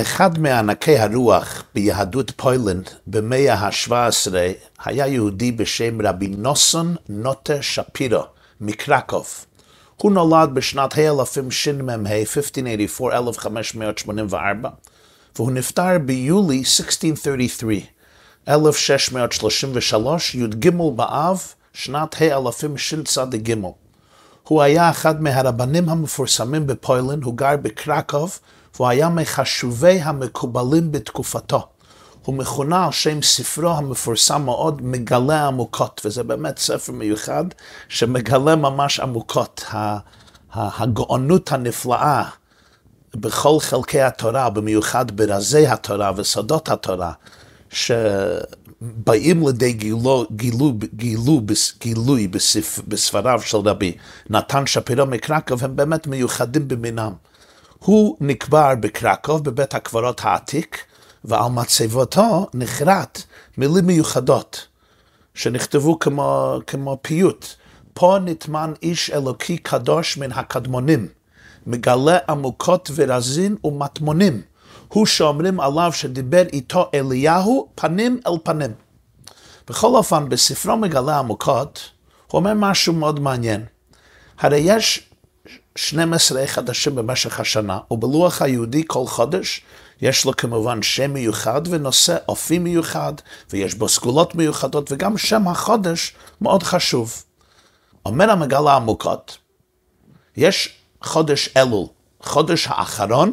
אחד מענקי הרוח ביהדות פוילנד במאה ה-17 היה יהודי בשם רבי נוסון נוטה שפירו מקרקוב. הוא נולד בשנת האלפים שמ"ה, 1584, 1584, והוא נפטר ביולי 1633, 1633, י"ג באב, שנת האלפים שצ"ג. הוא היה אחד מהרבנים המפורסמים בפוילנד, הוא גר בקרקוב, והוא היה מחשובי המקובלים בתקופתו. הוא מכונה על שם ספרו המפורסם מאוד, מגלה עמוקות, וזה באמת ספר מיוחד שמגלה ממש עמוקות. הגאונות הנפלאה בכל חלקי התורה, במיוחד ברזי התורה וסודות התורה, שבאים לידי גילו, גילו, גילו, גילוי בספריו של רבי נתן שפירו מקרקוב, הם באמת מיוחדים במינם. הוא נקבר בקרקוב, בבית הקברות העתיק, ועל מצבותו נחרט מילים מיוחדות, שנכתבו כמו, כמו פיוט. פה נטמן איש אלוקי קדוש מן הקדמונים, מגלה עמוקות ורזין ומטמונים. הוא שאומרים עליו שדיבר איתו אליהו פנים אל פנים. בכל אופן, בספרו מגלה עמוקות, הוא אומר משהו מאוד מעניין. הרי יש 12 חדשים במשך השנה, ובלוח היהודי כל חודש יש לו כמובן שם מיוחד ונושא אופי מיוחד, ויש בו סגולות מיוחדות, וגם שם החודש מאוד חשוב. אומר המגלה עמוקות, יש חודש אלול, חודש האחרון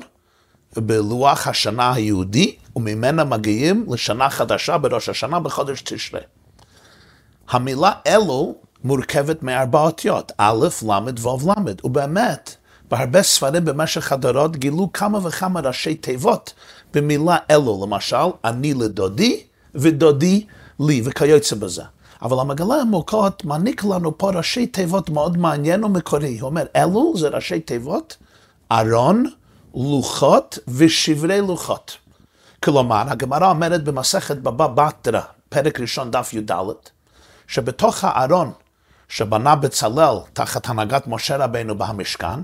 בלוח השנה היהודי, וממנה מגיעים לשנה חדשה בראש השנה בחודש תשרי. המילה אלול מורכבת מארבע אותיות, א', ל', ו', ל', ובאמת, בהרבה ספרים במשך הדורות גילו כמה וכמה ראשי תיבות במילה אלו, למשל, אני לדודי ודודי לי וכיוצא בזה. אבל המגלה המוקות מעניק לנו פה ראשי תיבות מאוד מעניין ומקורי. הוא אומר, אלו זה ראשי תיבות, ארון, לוחות ושברי לוחות. כלומר, הגמרא אומרת במסכת בבא בתרא, פרק ראשון דף י"ד, שבתוך הארון שבנה בצלאל תחת הנהגת משה רבנו במשכן,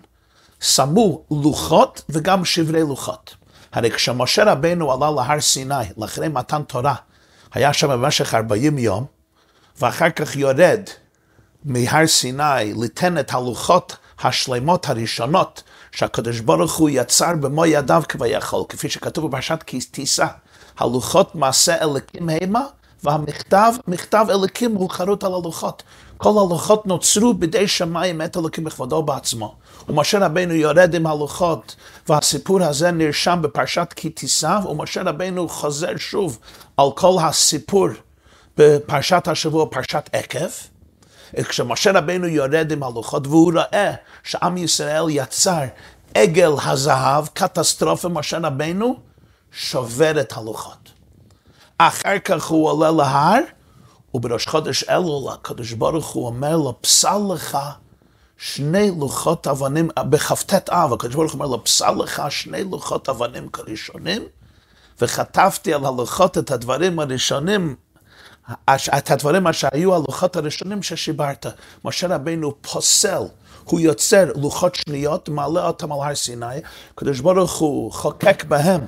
שמו לוחות וגם שברי לוחות. הרי כשמשה רבנו עלה להר סיני, לאחרי מתן תורה, היה שם במשך 40 יום, ואחר כך יורד מהר סיני ליתן את הלוחות השלמות הראשונות שהקדוש ברוך הוא יצר במו ידיו כביכול, כפי שכתוב בפרשת כי תישא. הלוחות מעשה אלוקים המה, והמכתב, מכתב אלוקים הוא חרוט על הלוחות. כל הלוחות נוצרו בידי שמיים את אלוקים בכבודו בעצמו. ומשה רבנו יורד עם הלוחות, והסיפור הזה נרשם בפרשת כי תישא, ומשה רבנו חוזר שוב על כל הסיפור בפרשת השבוע, פרשת עקב. כשמשה רבנו יורד עם הלוחות והוא רואה שעם ישראל יצר עגל הזהב, קטסטרופה, משה רבנו שובר את הלוחות. אחר כך הוא עולה להר, ובראש חודש אלול הקדוש ברוך הוא אומר לו, פסל לך שני לוחות אבנים, בכ"ט אב, הקדוש ברוך הוא אומר לו, פסל לך שני לוחות אבנים כראשונים, וכתבתי על הלוחות את הדברים הראשונים, את הדברים אשר היו הלוחות הראשונים ששיברת. משה רבינו פוסל, הוא יוצר לוחות שניות, מעלה אותם על הר סיני, הקדוש ברוך הוא חוקק בהם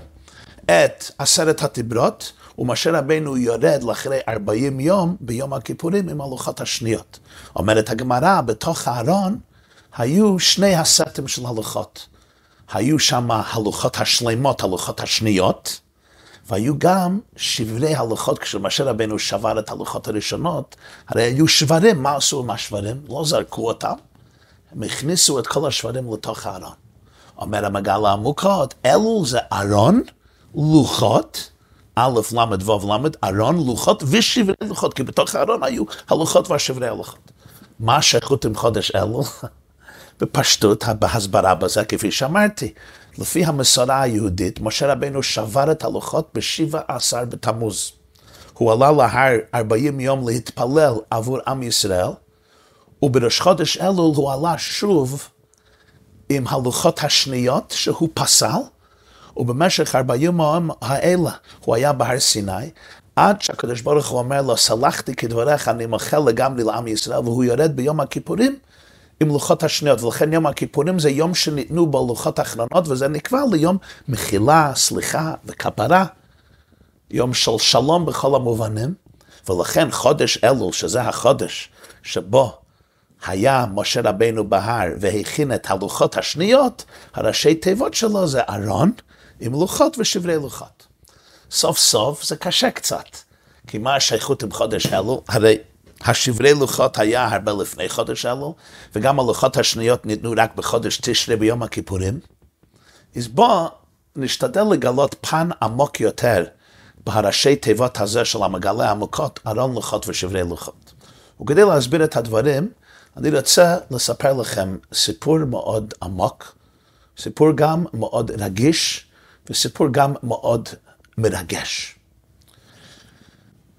את עשרת הדיברות, ומשה רבנו יורד לאחרי 40 יום ביום הכיפורים עם הלוחות השניות. אומרת הגמרא, בתוך הארון היו שני הסטים של הלוחות. היו שם הלוחות השלמות, הלוחות השניות, והיו גם שברי הלוחות, כשמשה רבנו שבר את הלוחות הראשונות, הרי היו שברים, מה עשו עם השברים? לא זרקו אותם, הם הכניסו את כל השברים לתוך הארון. אומר המגלה עמוקות, אלו זה ארון, לוחות, א', ל', ו', ל', ארון, לוחות ושברי לוחות, כי בתוך הארון היו הלוחות והשברי הלוחות. מה השייכות עם חודש אלו? בפשטות, בהסברה בזה, כפי שאמרתי. לפי המסורה היהודית, משה רבנו שבר את הלוחות בשבע עשר בתמוז. הוא עלה להר ארבעים יום להתפלל עבור עם ישראל, ובראש חודש אלול הוא עלה שוב עם הלוחות השניות שהוא פסל, ובמשך ארבעים יום האלה הוא היה בהר סיני, עד שהקדוש ברוך הוא אומר לו, סלחתי כדבריך, אני מוחל לגמרי לעם ישראל, והוא יורד ביום הכיפורים עם לוחות השניות, ולכן יום הכיפורים זה יום שניתנו בו לוחות האחרונות, וזה נקבע ליום מחילה, סליחה וכפרה, יום של שלום בכל המובנים, ולכן חודש אלול, שזה החודש שבו היה משה רבנו בהר והכין את הלוחות השניות, הראשי תיבות שלו זה ארון עם לוחות ושברי לוחות. סוף סוף זה קשה קצת, כי מה השייכות עם חודש אלול? הרי השברי לוחות היה הרבה לפני חודש אלול, וגם הלוחות השניות ניתנו רק בחודש תשרי ביום הכיפורים. אז בואו נשתדל לגלות פן עמוק יותר בהראשי תיבות הזה של המגלה עמוקות, ארון לוחות ושברי לוחות. וכדי להסביר את הדברים, אני רוצה לספר לכם סיפור מאוד עמוק, סיפור גם מאוד רגיש, וסיפור גם מאוד מרגש.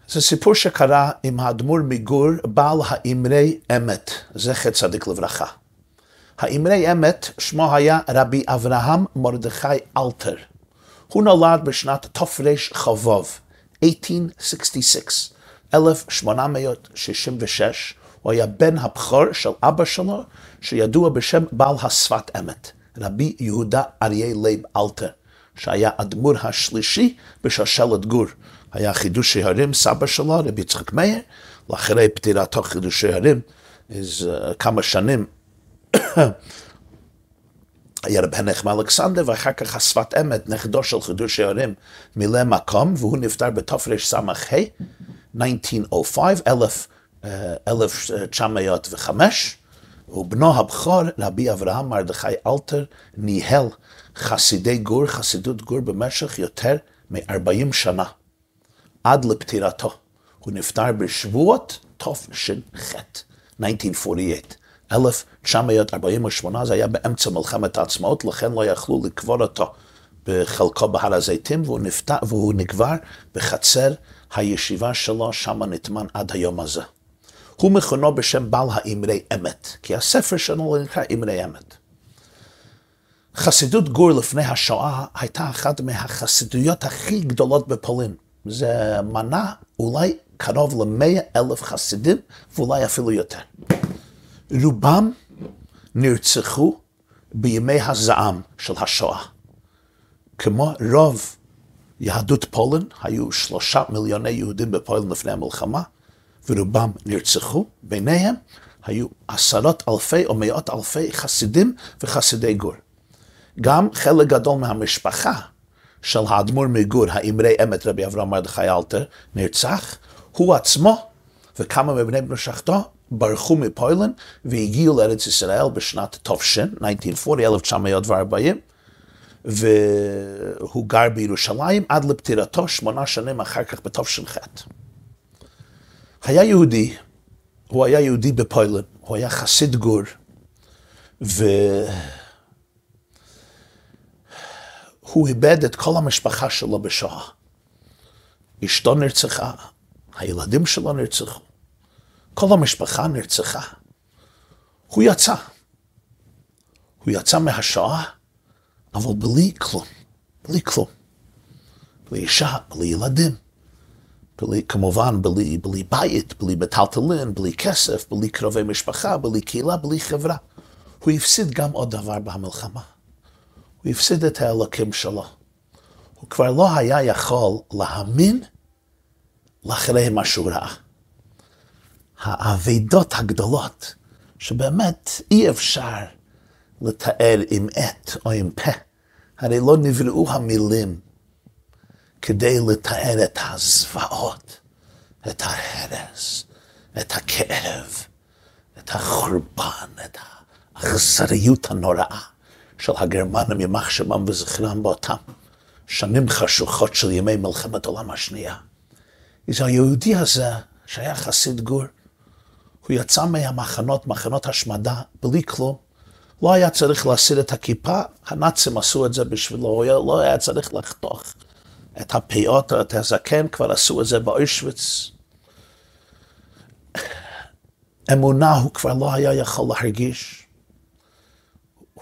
זה סיפור שקרה עם האדמו"ר מגור, בעל האמרי אמת, זכר צדיק לברכה. האמרי אמת, שמו היה רבי אברהם מרדכי אלתר. הוא נולד בשנת תרכ"ו, 1866, 1866. הוא היה בן הבכור של אבא שלו, שידוע בשם בעל השפת אמת, רבי יהודה אריה לייב אלתר, שהיה אדמו"ר השלישי בשושלת גור. היה חידושי הרים, סבא שלו, רבי יצחק מאיר, לאחרי פטירתו חידושי הרים, אז אה, כמה שנים היה רבי חנוך אלכסנדר, ואחר כך השפת אמת, נכדו של חידושי הרים, מילא מקום, והוא נפטר בתרס"ה, 1905, 1905, ובנו הבכור, רבי אברהם מרדכי אלתר, ניהל חסידי גור, חסידות גור, במשך יותר מ-40 שנה. עד לפטירתו. הוא נפטר בשבועות תש"ח, 1948. 1948 זה היה באמצע מלחמת העצמאות, לכן לא יכלו לקבור אותו בחלקו בהר הזיתים, והוא, נפטר, והוא נקבר בחצר הישיבה שלו, שם נטמן עד היום הזה. הוא מכונו בשם בעל האמרי אמת, כי הספר שלו נקרא אמרי אמת. חסידות גור לפני השואה הייתה אחת מהחסידויות הכי גדולות בפולין. זה מנה אולי קרוב למאה אלף חסידים, ואולי אפילו יותר. רובם נרצחו בימי הזעם של השואה. כמו רוב יהדות פולין, היו שלושה מיליוני יהודים בפולין לפני המלחמה, ורובם נרצחו. ביניהם היו עשרות אלפי או מאות אלפי חסידים וחסידי גור. גם חלק גדול מהמשפחה של האדמו"ר מגור, האמרי אמת רבי אברהם מרדכי אלתר, נרצח, הוא עצמו וכמה מבני משפחתו ברחו מפוילן והגיעו לארץ ישראל בשנת תופשן, 1940, והוא גר בירושלים עד לפטירתו שמונה שנים אחר כך בתופש"ח. היה יהודי, הוא היה יהודי בפוילן, הוא היה חסיד גור, ו... הוא איבד את כל המשפחה שלו בשואה. אשתו נרצחה, הילדים שלו נרצחו, כל המשפחה נרצחה. הוא יצא. הוא יצא מהשואה, אבל בלי כלום, בלי כלום. בלי אישה, בלי ילדים, בלי, כמובן בלי, בלי בית, בלי מטלטלין, בלי כסף, בלי קרובי משפחה, בלי קהילה, בלי חברה. הוא הפסיד גם עוד דבר במלחמה. הוא הפסיד את האלוקים שלו. הוא כבר לא היה יכול להאמין לאחרי מה שהוא ראה. האבדות הגדולות, שבאמת אי אפשר לתאר עם עת או עם פה, הרי לא נבראו המילים כדי לתאר את הזוועות, את ההרס, את הכאב, את החורבן, את האכזריות הנוראה. של הגרמנים, יימח שמם וזכרם באותם שנים חשוכות של ימי מלחמת העולם השנייה. אז היהודי הזה, שהיה חסיד גור, הוא יצא מהמחנות, מחנות השמדה, בלי כלום. לא היה צריך להסיר את הכיפה, הנאצים עשו את זה בשבילו, הוא לא היה צריך לחתוך את הפאות או את הזקן, כבר עשו את זה באוישוויץ. אמונה הוא כבר לא היה יכול להרגיש.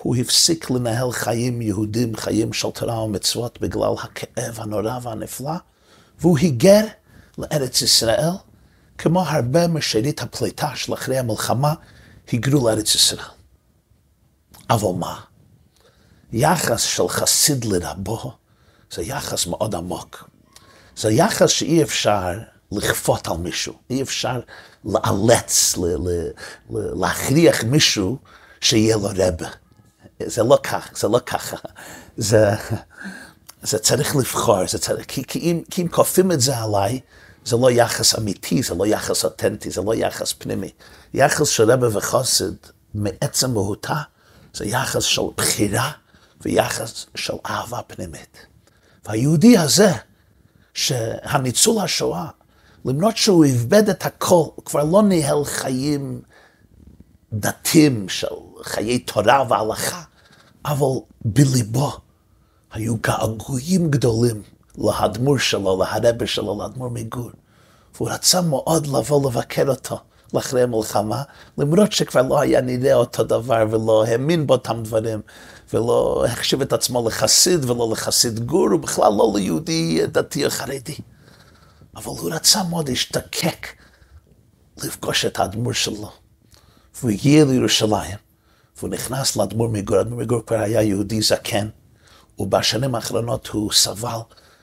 הוא הפסיק לנהל חיים יהודים, חיים של תורה ומצוות, בגלל הכאב הנורא והנפלא, והוא היגר לארץ ישראל, כמו הרבה משארית הפליטה של אחרי המלחמה, היגרו לארץ ישראל. אבל מה? יחס של חסיד לרבו זה יחס מאוד עמוק. זה יחס שאי אפשר לכפות על מישהו, אי אפשר לאלץ, להכריח מישהו שיהיה לו רבה. זה לא ככה, זה לא ככה. זה, זה צריך לבחור, זה צריך, כי, כי, אם, כי אם כופים את זה עליי, זה לא יחס אמיתי, זה לא יחס אותנטי, זה לא יחס פנימי. יחס של רבה וחוסד, מעצם מהותה, זה יחס של בחירה ויחס של אהבה פנימית. והיהודי הזה, שהניצול השואה, למרות שהוא איבד את הכל, הוא כבר לא ניהל חיים דתיים של חיי תורה והלכה, אבל בליבו היו געגועים גדולים להדמור שלו, להרבה שלו, לאדמו"ר מגור. והוא רצה מאוד לבוא לבקר אותו לאחרי המלחמה, למרות שכבר לא היה נראה אותו דבר ולא האמין באותם דברים, ולא החשיב את עצמו לחסיד ולא לחסיד גור, ובכלל לא ליהודי דתי או חרדי. אבל הוא רצה מאוד להשתקק, לפגוש את האדמו"ר שלו. והוא הגיע לירושלים, והוא נכנס לאדמו"ר מגור, אדמו"ר מגור כבר היה יהודי זקן, ובשנים האחרונות הוא סבל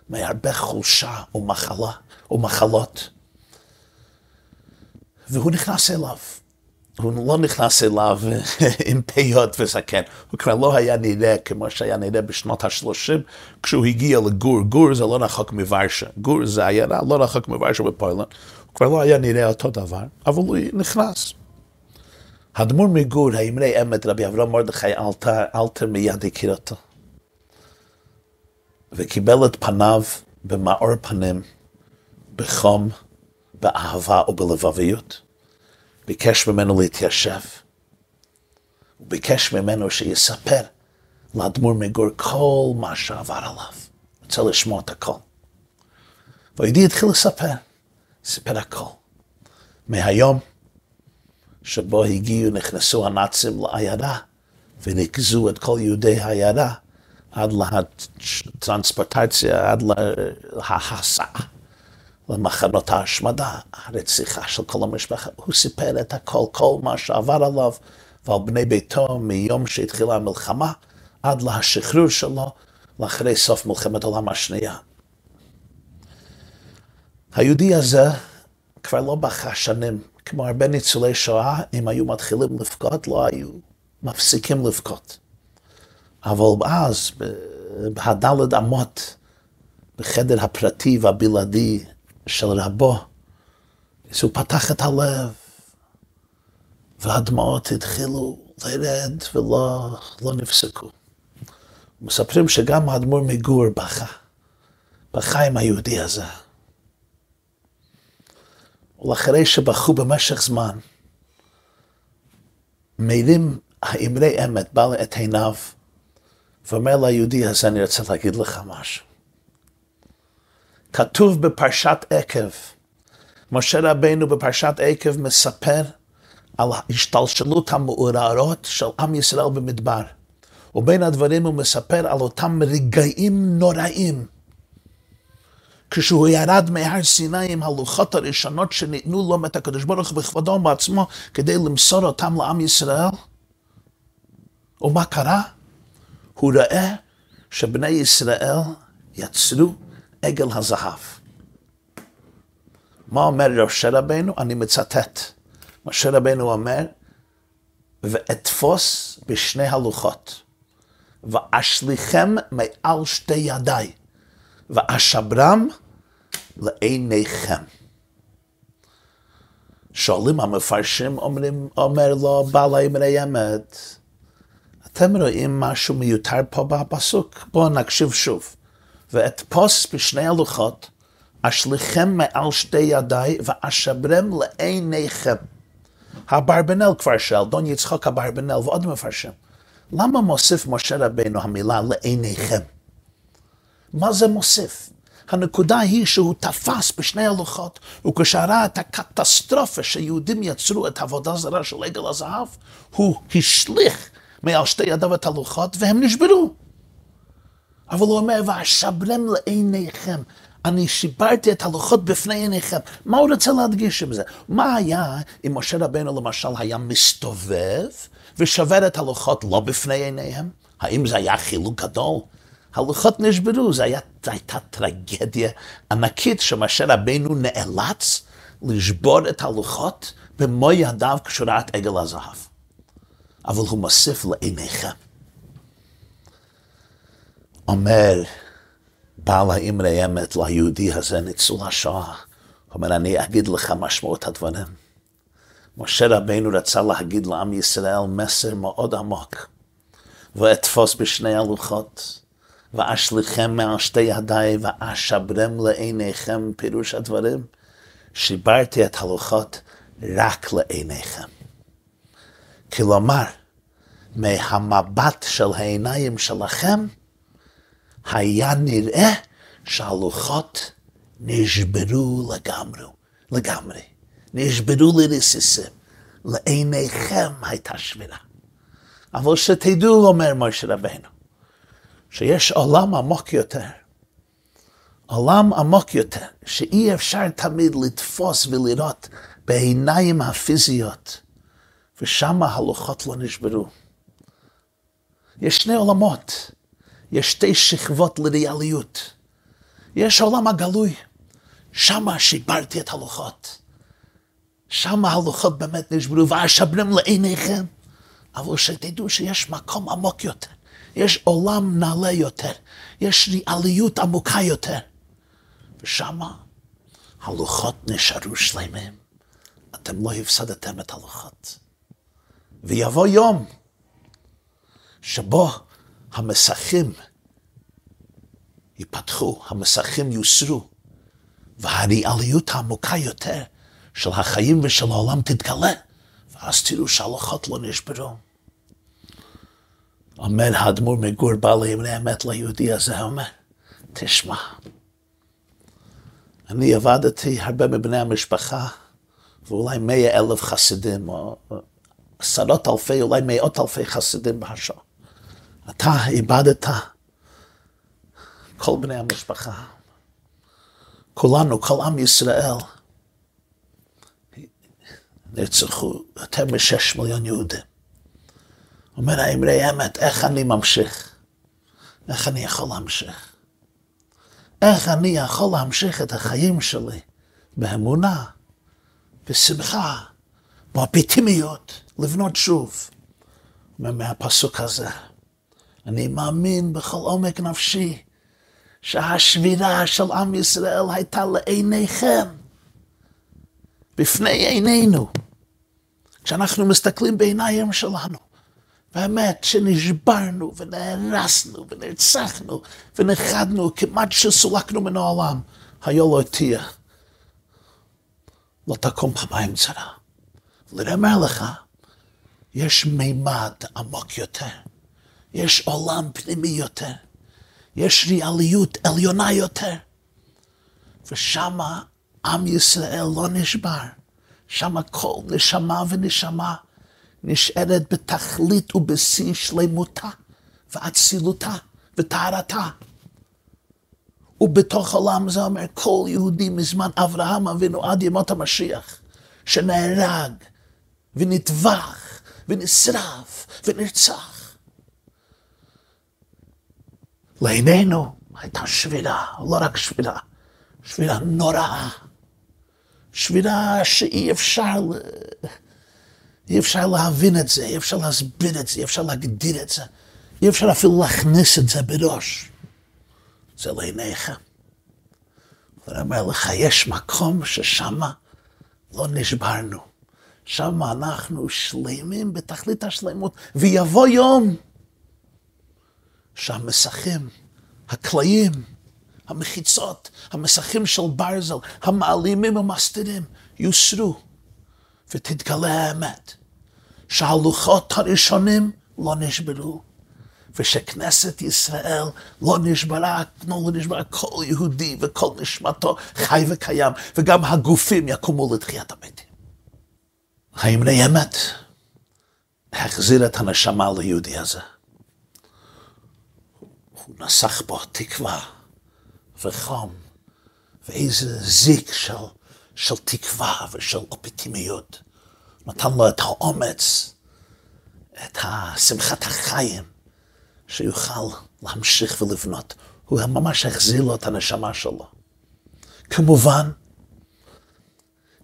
מהרבה חולשה ומחלה, ומחלות. והוא נכנס אליו. הוא לא נכנס אליו עם פיות וזקן, הוא כבר לא היה נראה כמו שהיה נראה בשנות ה-30 כשהוא הגיע לגור, גור זה לא רחוק מוורשה, גור זה עיירה לא רחוק מוורשה בפולנד, הוא כבר לא היה נראה אותו דבר, אבל הוא נכנס. האדמו"ר מגור, האמרי אמת, רבי אברהם מרדכי אלתר, אלתר מיד הכיר אותו. וקיבל את פניו במאור פנים, בחום, באהבה ובלבביות. ביקש ממנו להתיישב. הוא ביקש ממנו שיספר לאדמו"ר מגור כל מה שעבר עליו. רוצה לשמוע את הכל. והיהודי התחיל לספר, סיפר הכל. מהיום שבו הגיעו, נכנסו הנאצים לעיירה וניקזו את כל יהודי העיירה עד לטרנספורטציה, עד להסעה. למחנות ההשמדה, הרציחה של כל המשפחה. הוא סיפר את הכל, כל מה שעבר עליו ועל בני ביתו מיום שהתחילה המלחמה עד לשחרור שלו לאחרי סוף מלחמת העולם השנייה. היהודי הזה כבר לא בכה שנים, כמו הרבה ניצולי שואה, אם היו מתחילים לבכות, לא היו מפסיקים לבכות. אבל אז, בהדלת אמות, בחדר הפרטי והבלעדי של רבו, אז הוא פתח את הלב, והדמעות התחילו לרד ולא לא נפסקו. מספרים שגם האדמו"ר מגור בכה, בכה עם היהודי הזה. ולאחרי שבכו במשך זמן, מרים האמרי אמת, בא את עיניו, ואומר ליהודי הזה, אני רוצה להגיד לך משהו. כתוב בפרשת עקב, משה רבנו בפרשת עקב מספר על השתלשלות המעוררות של עם ישראל במדבר. ובין הדברים הוא מספר על אותם רגעים נוראים. כשהוא ירד מהר סיני עם הלוחות הראשונות שניתנו לו מאת הקדוש ברוך בכבודו בעצמו כדי למסור אותם לעם ישראל. ומה קרה? הוא ראה שבני ישראל יצרו עגל הזהב. מה אומר משה רבנו? אני מצטט. משה רבנו אומר, ואתפוס בשני הלוחות, ואשליכם מעל שתי ידיי, ואשברם לעיניכם. שואלים המפרשים, אומרים, אומר לו בעל האמרי אמת, אתם רואים משהו מיותר פה בפסוק? בואו נקשיב שוב. ואתפוס בשני הלוחות, אשליכם מעל שתי ידיי, ואשברם לעיניכם. האברבנאל כבר שאל, דון יצחק אברבנאל ועוד מפרשים. למה מוסיף משה רבנו המילה לעיניכם? מה זה מוסיף? הנקודה היא שהוא תפס בשני הלוחות, וכשראה את הקטסטרופה שיהודים יצרו את עבודה זרה של עגל הזהב, הוא השליך מעל שתי ידיו את הלוחות והם נשברו. אבל הוא אומר, ואשברם לעיניכם. אני שיברתי את הלוחות בפני עיניכם. מה הוא רוצה להדגיש עם זה? מה היה אם משה רבנו למשל היה מסתובב ושבר את הלוחות לא בפני עיניהם? האם זה היה חילוק גדול? הלוחות נשברו, זו הייתה טרגדיה ענקית שמשה רבנו נאלץ לשבור את הלוחות במו ידיו כשורת עגל הזהב. אבל הוא מוסיף לעיניכם. אומר בעל האמרי אמת ליהודי הזה, ניצול השואה, אומר, אני אגיד לך משמעות הדברים. משה רבינו רצה להגיד לעם ישראל מסר מאוד עמוק, ואתפוס בשני הלוחות, ואשליכם מעל שתי ידיי, ואשברם לעיניכם, פירוש הדברים. שיברתי את הלוחות רק לעיניכם. כלומר, מהמבט של העיניים שלכם, היה נראה שהלוחות נשברו לגמרי, לגמרי. נשברו לרסיסים. לעיניכם הייתה שבירה. אבל שתדעו, אומר משה רבנו, שיש עולם עמוק יותר. עולם עמוק יותר, שאי אפשר תמיד לתפוס ולראות בעיניים הפיזיות, ושם הלוחות לא נשברו. יש שני עולמות, יש שתי שכבות לריאליות. יש עולם הגלוי, שמה שיברתי את הלוחות. שמה הלוחות באמת נשברו, ואשברים לעיניכם. אבל שתדעו שיש מקום עמוק יותר, יש עולם נעלה יותר, יש ריאליות עמוקה יותר. ושמה הלוחות נשארו שלמים. אתם לא הפסדתם את הלוחות. ויבוא יום שבו המסכים ייפתחו, המסכים יוסרו, והריאליות העמוקה יותר של החיים ושל העולם תתגלה, ואז תראו שהלוחות לא נשברו. האדמו"ר מגור בעלי אמרי אמת ליהודי הזה, אומר, תשמע, אני עבדתי הרבה מבני המשפחה, ואולי מאה אלף חסידים, או עשרות אלפי, אולי מאות אלפי חסידים בהשעה. אתה איבדת כל בני המשפחה, כולנו, כל עם ישראל, נרצחו יותר משש מיליון יהודים. אומר האמרי אמת, איך אני ממשיך? איך אני יכול להמשיך? איך אני יכול להמשיך את החיים שלי באמונה, בשמחה, באופטימיות, לבנות שוב? אומר מהפסוק הזה, אני מאמין בכל עומק נפשי שהשבירה של עם ישראל הייתה לעיניכם, בפני עינינו, כשאנחנו מסתכלים בעיניים שלנו. באמת שנשברנו ונהרסנו ונרצחנו ונכחדנו כמעט שסולקנו מן העולם, היה לא תהיה. לא תקום פעמיים צרה. אומר לך, יש מימד עמוק יותר. יש עולם פנימי יותר, יש ריאליות עליונה יותר. ושמה עם ישראל לא נשבר, שמה כל נשמה ונשמה נשארת בתכלית ובשיא שלמותה ואצילותה וטהרתה. ובתוך עולם זה אומר כל יהודי מזמן אברהם אבינו עד ימות המשיח, שנהרג ונטבח ונשרף ונרצח. לעינינו הייתה שבירה, לא רק שבירה, שבירה נוראה. שבירה שאי אפשר, אי אפשר להבין את זה, אי אפשר להסביר את זה, אי אפשר להגדיר את זה, אי אפשר אפילו להכניס את זה בראש. זה לעיניך. ואני אומר לך, יש מקום ששם לא נשברנו. שם אנחנו שלמים בתכלית השלמות, ויבוא יום שהמסכים, הקלעים, המחיצות, המסכים של ברזל, המעלימים המסתירים, יוסרו, ותתגלה האמת, שהלוחות הראשונים לא נשברו, ושכנסת ישראל לא נשברה, לא נשברה כל יהודי וכל נשמתו חי וקיים, וגם הגופים יקומו לתחיית המתים. האמרי אמת החזיר את הנשמה ליהודי הזה. הוא נסח בו תקווה וחום ואיזה זיק של, של תקווה ושל אופטימיות. נתן לו את האומץ, את שמחת החיים, שיוכל להמשיך ולבנות. הוא ממש החזיר לו את הנשמה שלו. כמובן,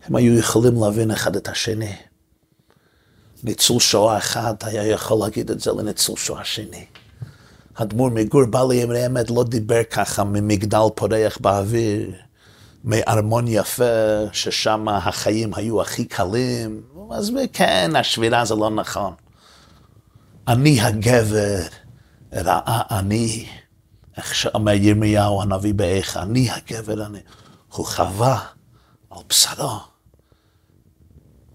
הם היו יכולים להבין אחד את השני. ניצול שואה אחד היה יכול להגיד את זה לניצול שואה שני. האדמו"ר מגור בא לי אמרי אמת לא דיבר ככה ממגדל פורח באוויר, מארמון יפה, ששם החיים היו הכי קלים. אז כן, השבירה זה לא נכון. אני הגבר, ראה אני, איך שאומר ירמיהו הנביא באיכה, אני הגבר, אני. הוא חווה על בשרו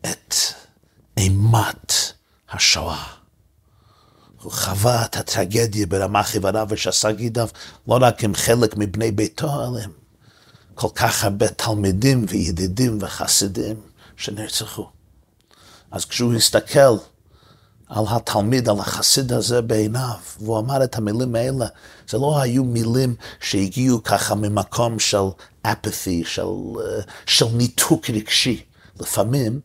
את אימת השואה. הוא חווה את הטרגדיה ברמה חברה ושעשה גידיו, לא רק עם חלק מבני ביתו, אלא עם כל כך הרבה תלמידים וידידים וחסידים שנרצחו. אז כשהוא הסתכל על התלמיד, על החסיד הזה בעיניו, והוא אמר את המילים האלה, זה לא היו מילים שהגיעו ככה ממקום של אפת'י, של, של ניתוק רגשי. לפעמים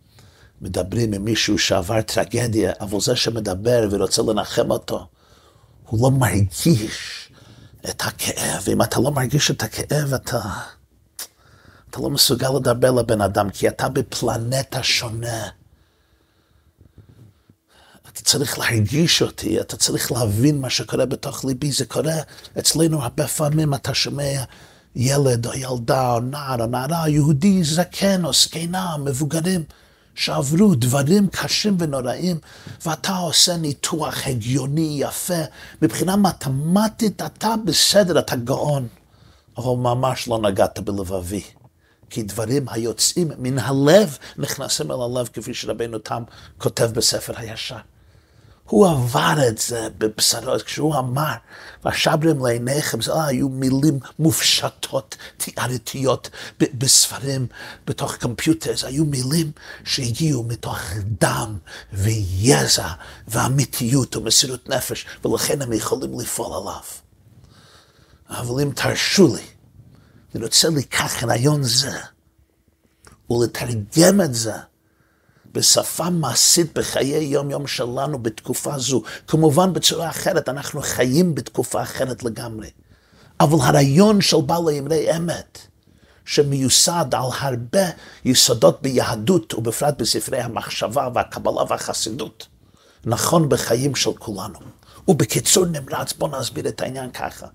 מדברים עם מישהו שעבר טרגדיה, אבל זה שמדבר ורוצה לנחם אותו, הוא לא מרגיש את הכאב. אם אתה לא מרגיש את הכאב, אתה, אתה לא מסוגל לדבר לבן אדם, כי אתה בפלנטה שונה. אתה צריך להרגיש אותי, אתה צריך להבין מה שקורה בתוך ליבי. זה קורה אצלנו הרבה פעמים, אתה שומע ילד או ילדה או נער או נערה, יהודי זקן או זקנה, מבוגרים. שעברו דברים קשים ונוראים, ואתה עושה ניתוח הגיוני, יפה, מבחינה מתמטית אתה בסדר, אתה גאון, אבל ממש לא נגעת בלבבי. כי דברים היוצאים מן הלב נכנסים אל הלב, כפי שרבנו תם כותב בספר הישר. הוא עבר את זה בבשרו, כשהוא אמר, והשברים לעיניכם, זה לא היו מילים מופשטות, תיארתיות, בספרים, בתוך קומפיוטר, זה היו מילים שהגיעו מתוך דם ויזע ואמיתיות ומסירות נפש, ולכן הם יכולים לפעול עליו. אבל אם תרשו לי, אני רוצה לקח רעיון זה ולתרגם את זה בשפה מעשית בחיי יום-יום שלנו בתקופה זו. כמובן בצורה אחרת, אנחנו חיים בתקופה אחרת לגמרי. אבל הרעיון של בעלי אמרי אמת, שמיוסד על הרבה יסודות ביהדות, ובפרט בספרי המחשבה והקבלה והחסידות, נכון בחיים של כולנו. ובקיצור נמרץ, בואו נסביר את העניין ככה.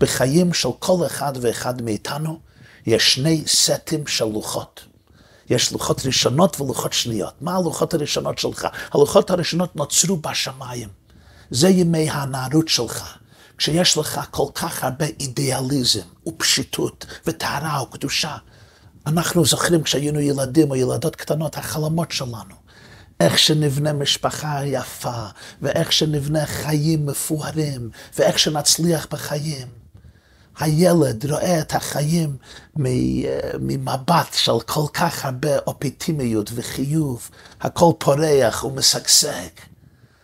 בחיים של כל אחד ואחד מאיתנו יש שני סטים של לוחות. יש לוחות ראשונות ולוחות שניות. מה הלוחות הראשונות שלך? הלוחות הראשונות נוצרו בשמיים. זה ימי הנערות שלך. כשיש לך כל כך הרבה אידיאליזם ופשיטות וטהרה וקדושה. אנחנו זוכרים כשהיינו ילדים או ילדות קטנות, החלומות שלנו. איך שנבנה משפחה יפה, ואיך שנבנה חיים מפוארים, ואיך שנצליח בחיים. הילד רואה את החיים ממבט של כל כך הרבה אופטימיות וחיוב, הכל פורח ומשגשג.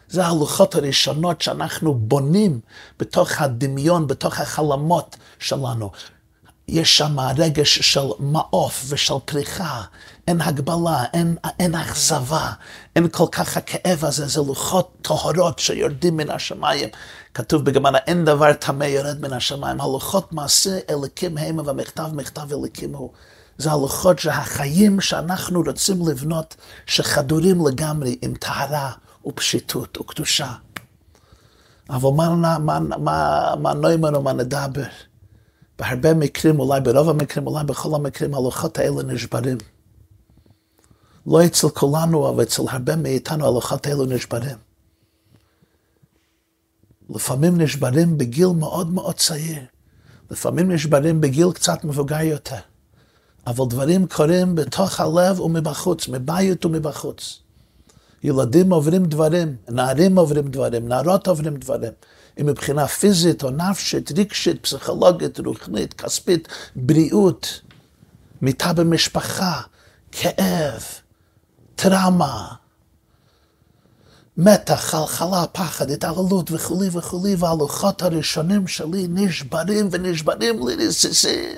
זה הלוחות הראשונות שאנחנו בונים בתוך הדמיון, בתוך החלומות שלנו. יש שם רגש של מעוף ושל פריחה, אין הגבלה, אין, אין אכזבה, אין כל כך הכאב הזה, זה לוחות טהורות שיורדים מן השמיים. כתוב בגמרא, אין דבר טמא יורד מן השמיים, הלוחות מעשה אליקים המה והמכתב מכתב אליקים הוא. זה הלוחות שהחיים שאנחנו רוצים לבנות, שחדורים לגמרי עם טהרה ופשיטות וקדושה. אבל מה, מה, מה, מה נאמר ומה נדבר? בהרבה מקרים, אולי ברוב המקרים, אולי בכל המקרים, הלוחות האלה נשברים. לא אצל כולנו, אבל אצל הרבה מאיתנו הלוחות האלו נשברים. לפעמים נשברים בגיל מאוד מאוד צעיר, לפעמים נשברים בגיל קצת מבוגר יותר, אבל דברים קורים בתוך הלב ומבחוץ, מבית ומבחוץ. ילדים עוברים דברים, נערים עוברים דברים, נערות עוברים דברים. אם מבחינה פיזית או נפשית, רגשית, פסיכולוגית, רוחנית, כספית, בריאות, מיטה במשפחה, כאב, טראומה, מתח, חלחלה, פחד, התעללות וכולי וכולי, והלוחות הראשונים שלי נשברים ונשברים לרסיסים.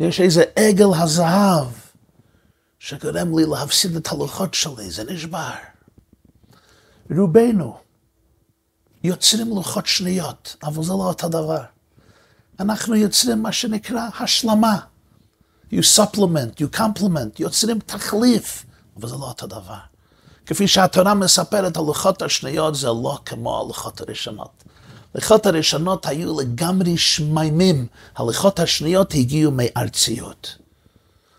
יש איזה עגל הזהב שגורם לי להפסיד את הלוחות שלי, זה נשבר. רובנו יוצרים לוחות שניות, אבל זה לא אותו דבר. אנחנו יוצרים מה שנקרא השלמה. You supplement, you complement, יוצרים תחליף, אבל זה לא אותו דבר. כפי שהתורה מספרת, הלוחות השניות זה לא כמו הלוחות הראשונות. הלוחות הראשונות היו לגמרי שמימים, הלוחות השניות הגיעו מארציות.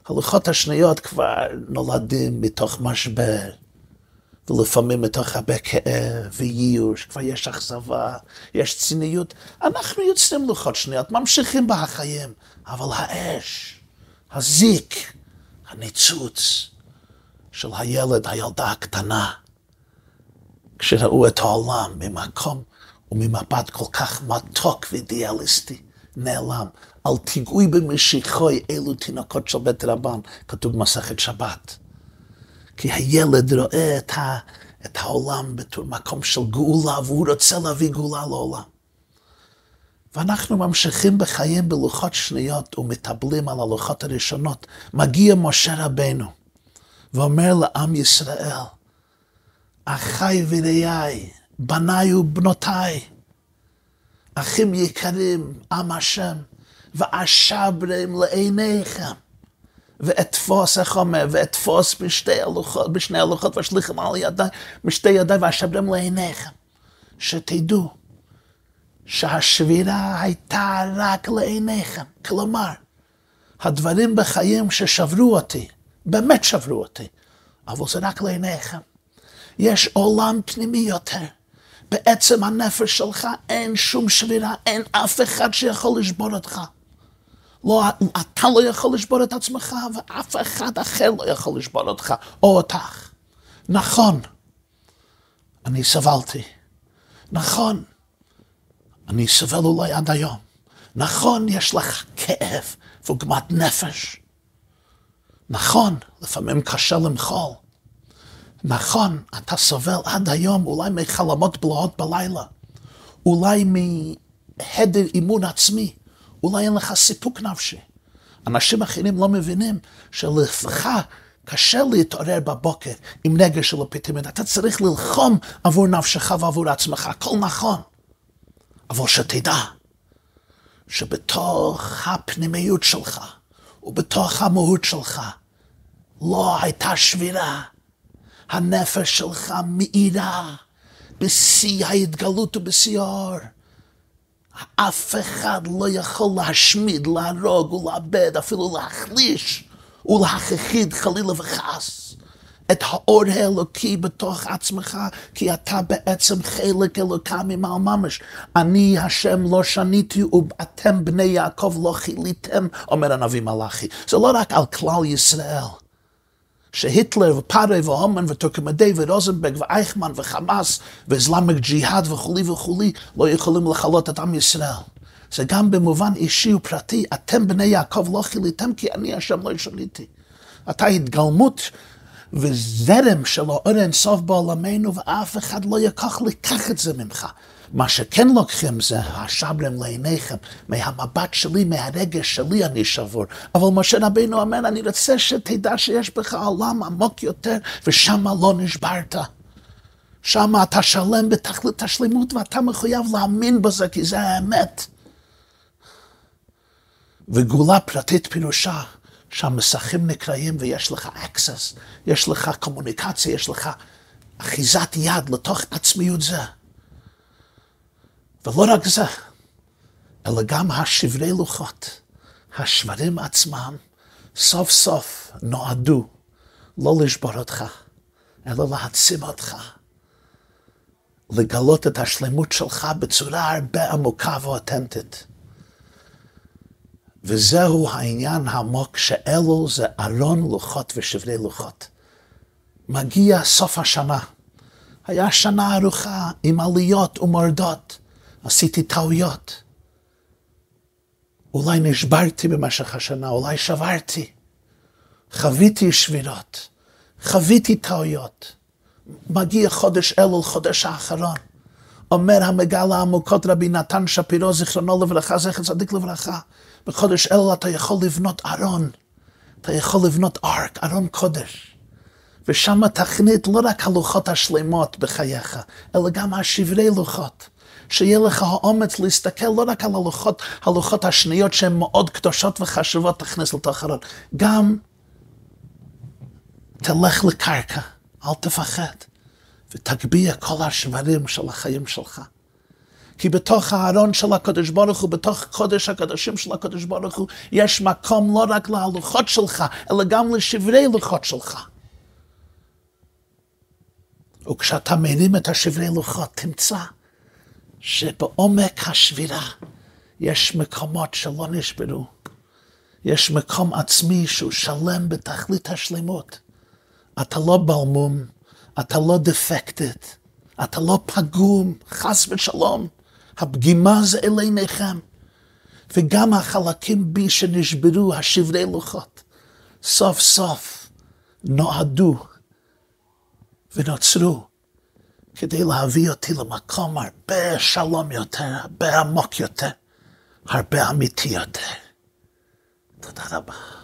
הלוחות השניות כבר נולדים מתוך משבר, ולפעמים מתוך הרבה כאב וייאוש, כבר יש אכזבה, יש ציניות. אנחנו יוצרים לוחות שניות, ממשיכים בחיים, אבל האש, הזיק, הניצוץ של הילד, הילדה הקטנה, כשראו את העולם ממקום וממבט כל כך מתוק ואידיאליסטי, נעלם. אל תיגעוי במשיחוי אלו תינוקות של בית רבן, כתוב במסכת שבת. כי הילד רואה את, ה, את העולם בתור מקום של גאולה, והוא רוצה להביא גאולה לעולם. ואנחנו ממשיכים בחיים בלוחות שניות ומטבלים על הלוחות הראשונות. מגיע משה רבנו ואומר לעם ישראל, אחיי ורעיי, בניי ובנותיי, אחים יקרים, עם השם, ואשברם לעיניכם. ואתפוס, איך אומר, ואתפוס בשתי הלוחות, בשני הלוחות ואשליכם על ידיי, בשתי ידיי ואשברם לעיניכם. שתדעו שהשבירה הייתה רק לעיניכם. כלומר, הדברים בחיים ששברו אותי, באמת שברו אותי, אבל זה רק לעיניכם. יש עולם פנימי יותר. בעצם הנפש שלך אין שום שבירה, אין אף אחד שיכול לשבור אותך. לא, אתה לא יכול לשבור את עצמך, ואף אחד אחר לא יכול לשבור אותך או אותך. נכון, אני סבלתי. נכון, אני סובל אולי עד היום. נכון, יש לך כאב ועוגמת נפש. נכון, לפעמים קשה למחול. נכון, אתה סובל עד היום אולי מחלומות בלעות בלילה. אולי מהדר אימון עצמי. אולי אין לך סיפוק נפשי. אנשים אחרים לא מבינים שלך קשה להתעורר בבוקר עם נגע של אפיטימית. אתה צריך ללחום עבור נפשך ועבור עצמך, הכל נכון. אבל שתדע שבתוך הפנימיות שלך ובתוך המהות שלך לא הייתה שבירה. הנפש שלך מאירה בשיא ההתגלות ובשיא האור. אף אחד לא יכול להשמיד, להרוג ולאבד, אפילו להחליש ולהכחיד חלילה וחס את האור האלוקי בתוך עצמך, כי אתה בעצם חלק אלוקה ממעל ממש. אני השם לא שניתי ואתם בני יעקב לא חיליתם, אומר הנביא מלאכי. זה לא רק על כלל ישראל. שהיטלר ופארי והומן וטורקמדי ורוזנברג ואייכמן וחמאס ואיסלאמיק ג'יהאד וכולי וכולי לא יכולים לכלות את עם ישראל. זה גם במובן אישי ופרטי, אתם בני יעקב לא חיליתם כי אני השם לא שניתי. אתה התגלמות וזרם של האור אינסוף בעולמנו ואף אחד לא ייקח לקח את זה ממך. מה שכן לוקחים זה השברים לעיניכם, מהמבט שלי, מהרגש שלי אני שבור. אבל משה רבינו אומר, אני רוצה שתדע שיש בך עולם עמוק יותר, ושם לא נשברת. שם אתה שלם בתכלית השלמות ואתה מחויב להאמין בזה, כי זה האמת. וגאולה פרטית פירושה שהמסכים נקראים ויש לך access, יש לך קומוניקציה, יש לך אחיזת יד לתוך עצמיות זה. ולא רק זה, אלא גם השברי לוחות, השברים עצמם, סוף סוף נועדו לא לשבור אותך, אלא להעצים אותך, לגלות את השלמות שלך בצורה הרבה עמוקה ואותנטית. וזהו העניין העמוק שאלו זה ארון לוחות ושברי לוחות. מגיע סוף השנה. היה שנה ארוכה עם עליות ומורדות. עשיתי טעויות. אולי נשברתי במשך השנה, אולי שברתי. חוויתי שבירות, חוויתי טעויות. מגיע חודש אלול, חודש האחרון. אומר המגל העמוקות רבי נתן שפירו, זיכרונו לברכה, זכר צדיק לברכה. בחודש אלול אתה יכול לבנות ארון, אתה יכול לבנות ארק, ארון קודש. ושם תכנית לא רק הלוחות השלמות בחייך, אלא גם השברי לוחות. שיהיה לך האומץ להסתכל לא רק על הלוחות, הלוחות השניות שהן מאוד קדושות וחשובות, תכניס לתוך ארון. גם תלך לקרקע, אל תפחד, ותגביה כל השברים של החיים שלך. כי בתוך הארון של הקדוש ברוך הוא, בתוך קודש הקדושים של הקדוש ברוך הוא, יש מקום לא רק להלוחות שלך, אלא גם לשברי לוחות שלך. וכשאתה מרים את השברי לוחות, תמצא שבעומק השבירה יש מקומות שלא נשברו. יש מקום עצמי שהוא שלם בתכלית השלמות. אתה לא בלמום, אתה לא דפקטד, אתה לא פגום, חס ושלום. הפגימה זה אל עיניכם. וגם החלקים בי שנשברו, השברי לוחות, סוף סוף נועדו ונוצרו כדי להביא אותי למקום הרבה שלום יותר, הרבה עמוק יותר, הרבה אמיתי יותר. תודה רבה.